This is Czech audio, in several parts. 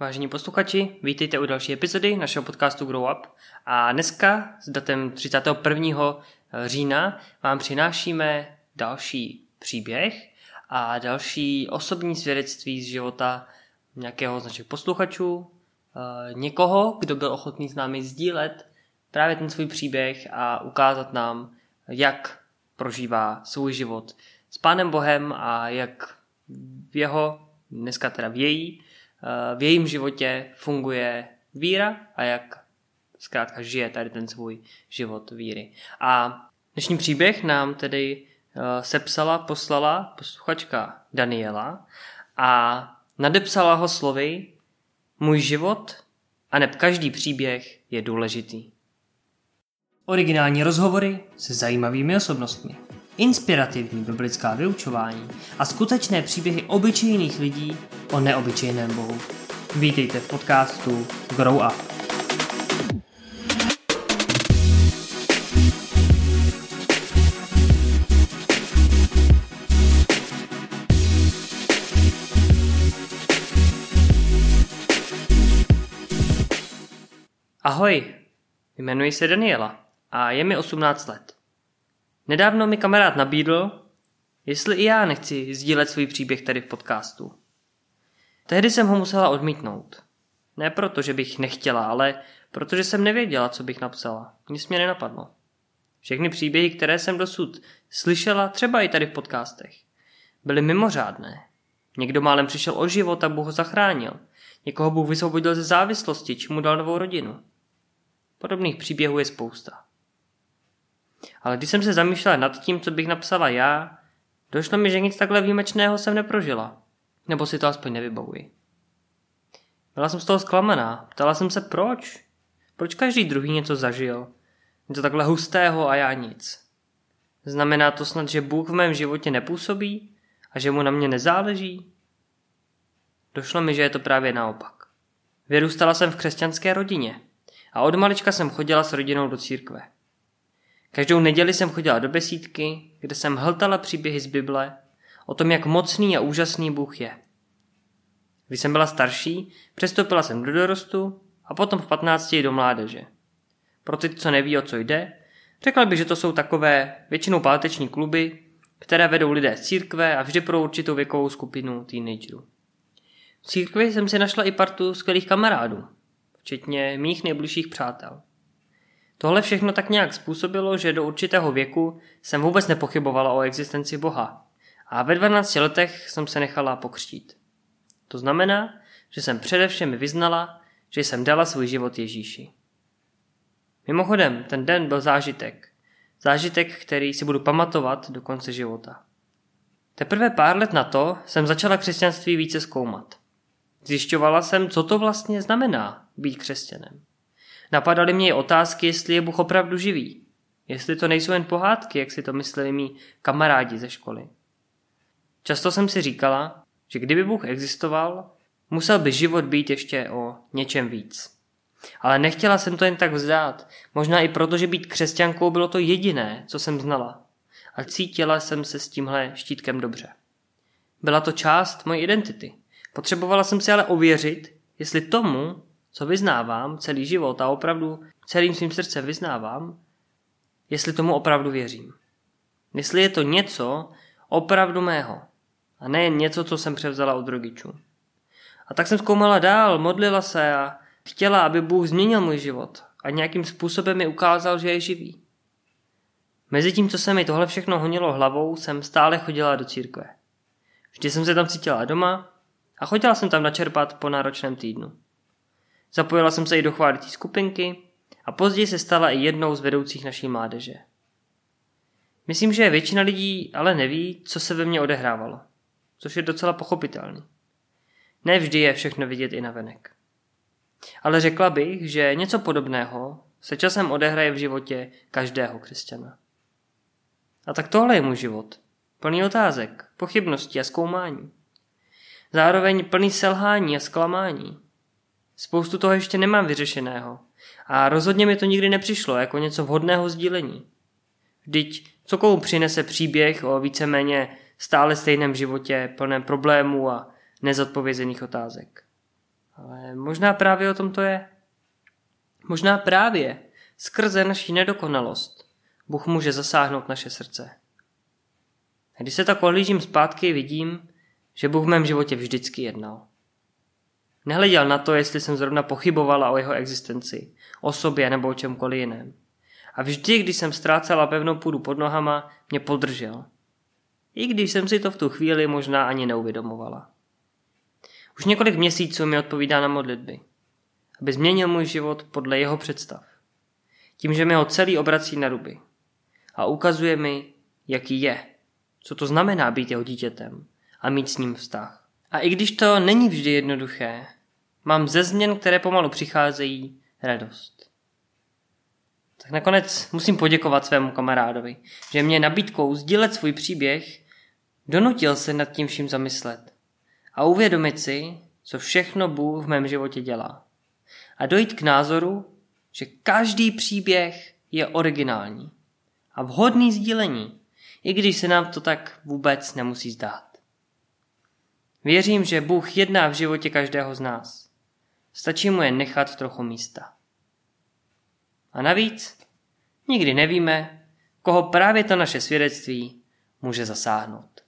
Vážení posluchači, vítejte u další epizody našeho podcastu Grow Up a dneska s datem 31. října vám přinášíme další příběh a další osobní svědectví z života nějakého z našich posluchačů, eh, někoho, kdo byl ochotný s námi sdílet právě ten svůj příběh a ukázat nám, jak prožívá svůj život s Pánem Bohem a jak v jeho, dneska teda v její, v jejím životě funguje víra a jak zkrátka žije tady ten svůj život víry. A dnešní příběh nám tedy eh, sepsala, poslala posluchačka Daniela a nadepsala ho slovy Můj život a neb každý příběh je důležitý. Originální rozhovory se zajímavými osobnostmi inspirativní biblická vyučování a skutečné příběhy obyčejných lidí o neobyčejném Bohu. Vítejte v podcastu Grow Up. Ahoj, jmenuji se Daniela a je mi 18 let. Nedávno mi kamarád nabídl, jestli i já nechci sdílet svůj příběh tady v podcastu. Tehdy jsem ho musela odmítnout. Ne proto, že bych nechtěla, ale protože jsem nevěděla, co bych napsala. Nic mě nenapadlo. Všechny příběhy, které jsem dosud slyšela, třeba i tady v podcastech, byly mimořádné. Někdo málem přišel o život a Bůh ho zachránil. Někoho Bůh vysvobodil ze závislosti, či mu dal novou rodinu. Podobných příběhů je spousta. Ale když jsem se zamýšlela nad tím, co bych napsala já, došlo mi, že nic takhle výjimečného jsem neprožila. Nebo si to aspoň nevybavuji. Byla jsem z toho zklamaná. Ptala jsem se proč. Proč každý druhý něco zažil? Něco takhle hustého a já nic. Znamená to snad, že Bůh v mém životě nepůsobí a že mu na mě nezáleží? Došlo mi, že je to právě naopak. Vyrůstala jsem v křesťanské rodině a od malička jsem chodila s rodinou do církve. Každou neděli jsem chodila do besídky, kde jsem hltala příběhy z Bible o tom, jak mocný a úžasný Bůh je. Když jsem byla starší, přestoupila jsem do dorostu a potom v 15 do mládeže. Pro ty, co neví, o co jde, řekla bych, že to jsou takové většinou páteční kluby, které vedou lidé z církve a vždy pro určitou věkovou skupinu teenagerů. V církvi jsem si našla i partu skvělých kamarádů, včetně mých nejbližších přátel. Tohle všechno tak nějak způsobilo, že do určitého věku jsem vůbec nepochybovala o existenci Boha. A ve 12 letech jsem se nechala pokřtít. To znamená, že jsem především vyznala, že jsem dala svůj život Ježíši. Mimochodem, ten den byl zážitek. Zážitek, který si budu pamatovat do konce života. Teprve pár let na to jsem začala křesťanství více zkoumat. Zjišťovala jsem, co to vlastně znamená být křesťanem. Napadaly mě i otázky, jestli je Bůh opravdu živý. Jestli to nejsou jen pohádky, jak si to mysleli mý kamarádi ze školy. Často jsem si říkala, že kdyby Bůh existoval, musel by život být ještě o něčem víc. Ale nechtěla jsem to jen tak vzdát, možná i proto, že být křesťankou bylo to jediné, co jsem znala. A cítila jsem se s tímhle štítkem dobře. Byla to část mojí identity. Potřebovala jsem si ale ověřit, jestli tomu, co vyznávám celý život a opravdu celým svým srdcem vyznávám, jestli tomu opravdu věřím. Jestli je to něco opravdu mého a ne něco, co jsem převzala od rodičů. A tak jsem zkoumala dál, modlila se a chtěla, aby Bůh změnil můj život a nějakým způsobem mi ukázal, že je živý. Mezi tím, co se mi tohle všechno honilo hlavou, jsem stále chodila do církve. Vždy jsem se tam cítila doma a chodila jsem tam načerpat po náročném týdnu. Zapojila jsem se i do chválící skupinky a později se stala i jednou z vedoucích naší mládeže. Myslím, že většina lidí ale neví, co se ve mně odehrávalo, což je docela pochopitelný. Ne vždy je všechno vidět i na venek. Ale řekla bych, že něco podobného se časem odehraje v životě každého křesťana. A tak tohle je můj život. Plný otázek, pochybností a zkoumání. Zároveň plný selhání a zklamání. Spoustu toho ještě nemám vyřešeného. A rozhodně mi to nikdy nepřišlo jako něco vhodného sdílení. Vždyť co komu přinese příběh o víceméně stále stejném životě plném problémů a nezodpovězených otázek. Ale možná právě o tom to je. Možná právě skrze naší nedokonalost Bůh může zasáhnout naše srdce. Když se tak ohlížím zpátky, vidím, že Bůh v mém životě vždycky jednal. Nehleděl na to, jestli jsem zrovna pochybovala o jeho existenci, o sobě nebo o čemkoliv jiném. A vždy, když jsem ztrácela pevnou půdu pod nohama, mě podržel. I když jsem si to v tu chvíli možná ani neuvědomovala. Už několik měsíců mi odpovídá na modlitby, aby změnil můj život podle jeho představ. Tím, že mi ho celý obrací na ruby a ukazuje mi, jaký je, co to znamená být jeho dítětem a mít s ním vztah. A i když to není vždy jednoduché, mám ze změn, které pomalu přicházejí, radost. Tak nakonec musím poděkovat svému kamarádovi, že mě nabídkou sdílet svůj příběh donutil se nad tím vším zamyslet a uvědomit si, co všechno Bůh v mém životě dělá. A dojít k názoru, že každý příběh je originální a vhodný sdílení, i když se nám to tak vůbec nemusí zdát. Věřím, že Bůh jedná v životě každého z nás. Stačí mu je nechat trochu místa. A navíc nikdy nevíme, koho právě to naše svědectví může zasáhnout.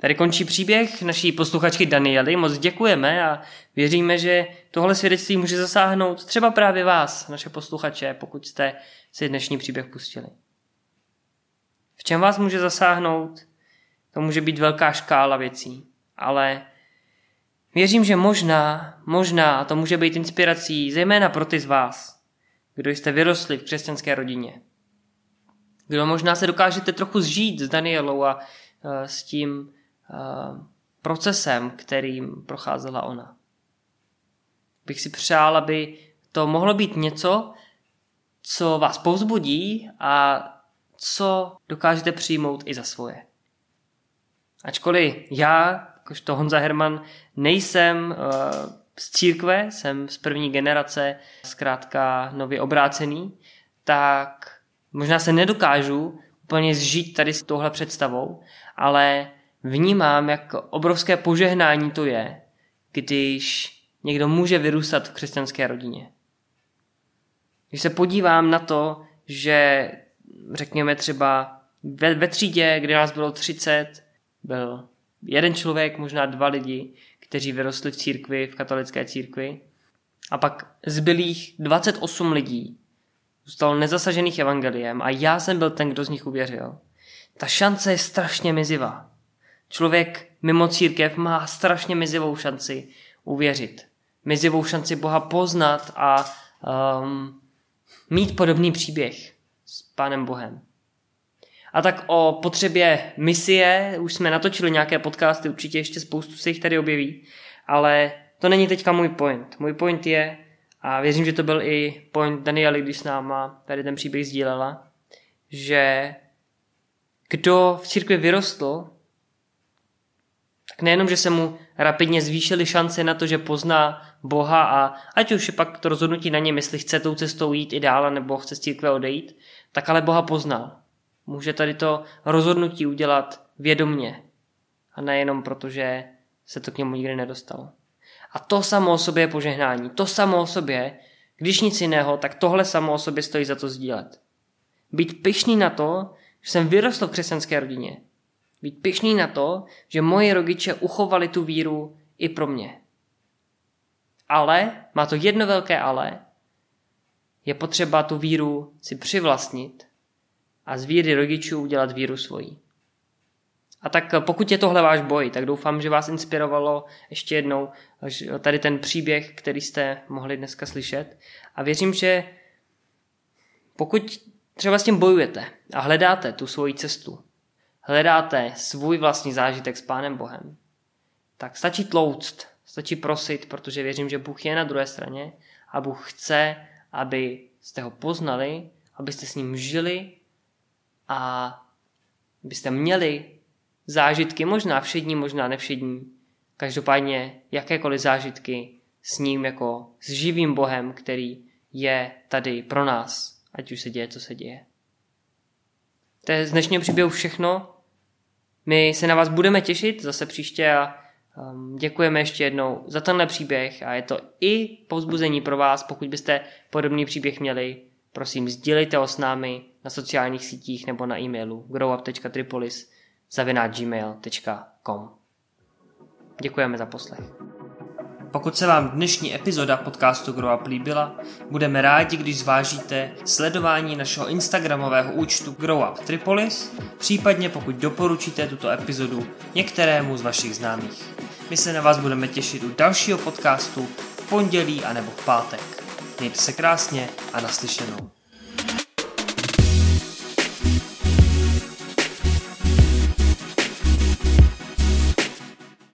Tady končí příběh naší posluchačky Daniely. Moc děkujeme a věříme, že tohle svědectví může zasáhnout třeba právě vás, naše posluchače, pokud jste si dnešní příběh pustili. V čem vás může zasáhnout? To může být velká škála věcí, ale věřím, že možná, možná to může být inspirací zejména pro ty z vás, kdo jste vyrostli v křesťanské rodině. Kdo možná se dokážete trochu zžít s Danielou a e, s tím e, procesem, kterým procházela ona. Bych si přál, aby to mohlo být něco, co vás povzbudí a co dokážete přijmout i za svoje. Ačkoliv já, jakožto Honza Herman, nejsem uh, z církve, jsem z první generace, zkrátka nově obrácený, tak možná se nedokážu úplně zžít tady s touhle představou, ale vnímám, jak obrovské požehnání to je, když někdo může vyrůstat v křesťanské rodině. Když se podívám na to, že řekněme třeba ve, ve třídě, kde nás bylo 30, byl jeden člověk, možná dva lidi, kteří vyrostli v církvi, v katolické církvi. A pak zbylých 28 lidí zůstalo nezasažených evangeliem a já jsem byl ten, kdo z nich uvěřil. Ta šance je strašně mizivá. Člověk mimo církev má strašně mizivou šanci uvěřit. Mizivou šanci Boha poznat a um, mít podobný příběh s Pánem Bohem. A tak o potřebě misie, už jsme natočili nějaké podcasty, určitě ještě spoustu se jich tady objeví, ale to není teďka můj point. Můj point je, a věřím, že to byl i point Daniely, když s náma tady ten příběh sdílela, že kdo v církvi vyrostl, tak nejenom, že se mu rapidně zvýšily šance na to, že pozná Boha a ať už je pak to rozhodnutí na něm, jestli chce tou cestou jít i dál, nebo chce z církve odejít, tak ale Boha poznal. Může tady to rozhodnutí udělat vědomně a nejenom proto, že se to k němu nikdy nedostalo. A to samo o sobě je požehnání. To samo o sobě, když nic jiného, tak tohle samo o sobě stojí za to sdílet. Být pyšný na to, že jsem vyrostl v křesťanské rodině. Být pyšný na to, že moji rodiče uchovali tu víru i pro mě. Ale, má to jedno velké ale, je potřeba tu víru si přivlastnit a z víry rodičů udělat víru svojí. A tak pokud je tohle váš boj, tak doufám, že vás inspirovalo ještě jednou tady ten příběh, který jste mohli dneska slyšet. A věřím, že pokud třeba s tím bojujete a hledáte tu svoji cestu, hledáte svůj vlastní zážitek s Pánem Bohem, tak stačí tlouct, stačí prosit, protože věřím, že Bůh je na druhé straně a Bůh chce, aby jste ho poznali, abyste s ním žili a byste měli zážitky, možná všední, možná nevšední, každopádně jakékoliv zážitky s ním jako s živým Bohem, který je tady pro nás, ať už se děje, co se děje. To je z dnešního příběhu všechno. My se na vás budeme těšit zase příště a Um, děkujeme ještě jednou za tenhle příběh a je to i povzbuzení pro vás, pokud byste podobný příběh měli. Prosím, sdílejte ho s námi na sociálních sítích nebo na e-mailu growup.tripolis Děkujeme za poslech. Pokud se vám dnešní epizoda podcastu Grow Up líbila, budeme rádi, když zvážíte sledování našeho instagramového účtu Grow Up Tripolis, případně pokud doporučíte tuto epizodu některému z vašich známých. My se na vás budeme těšit u dalšího podcastu v pondělí anebo v pátek. Mějte se krásně a naslyšenou.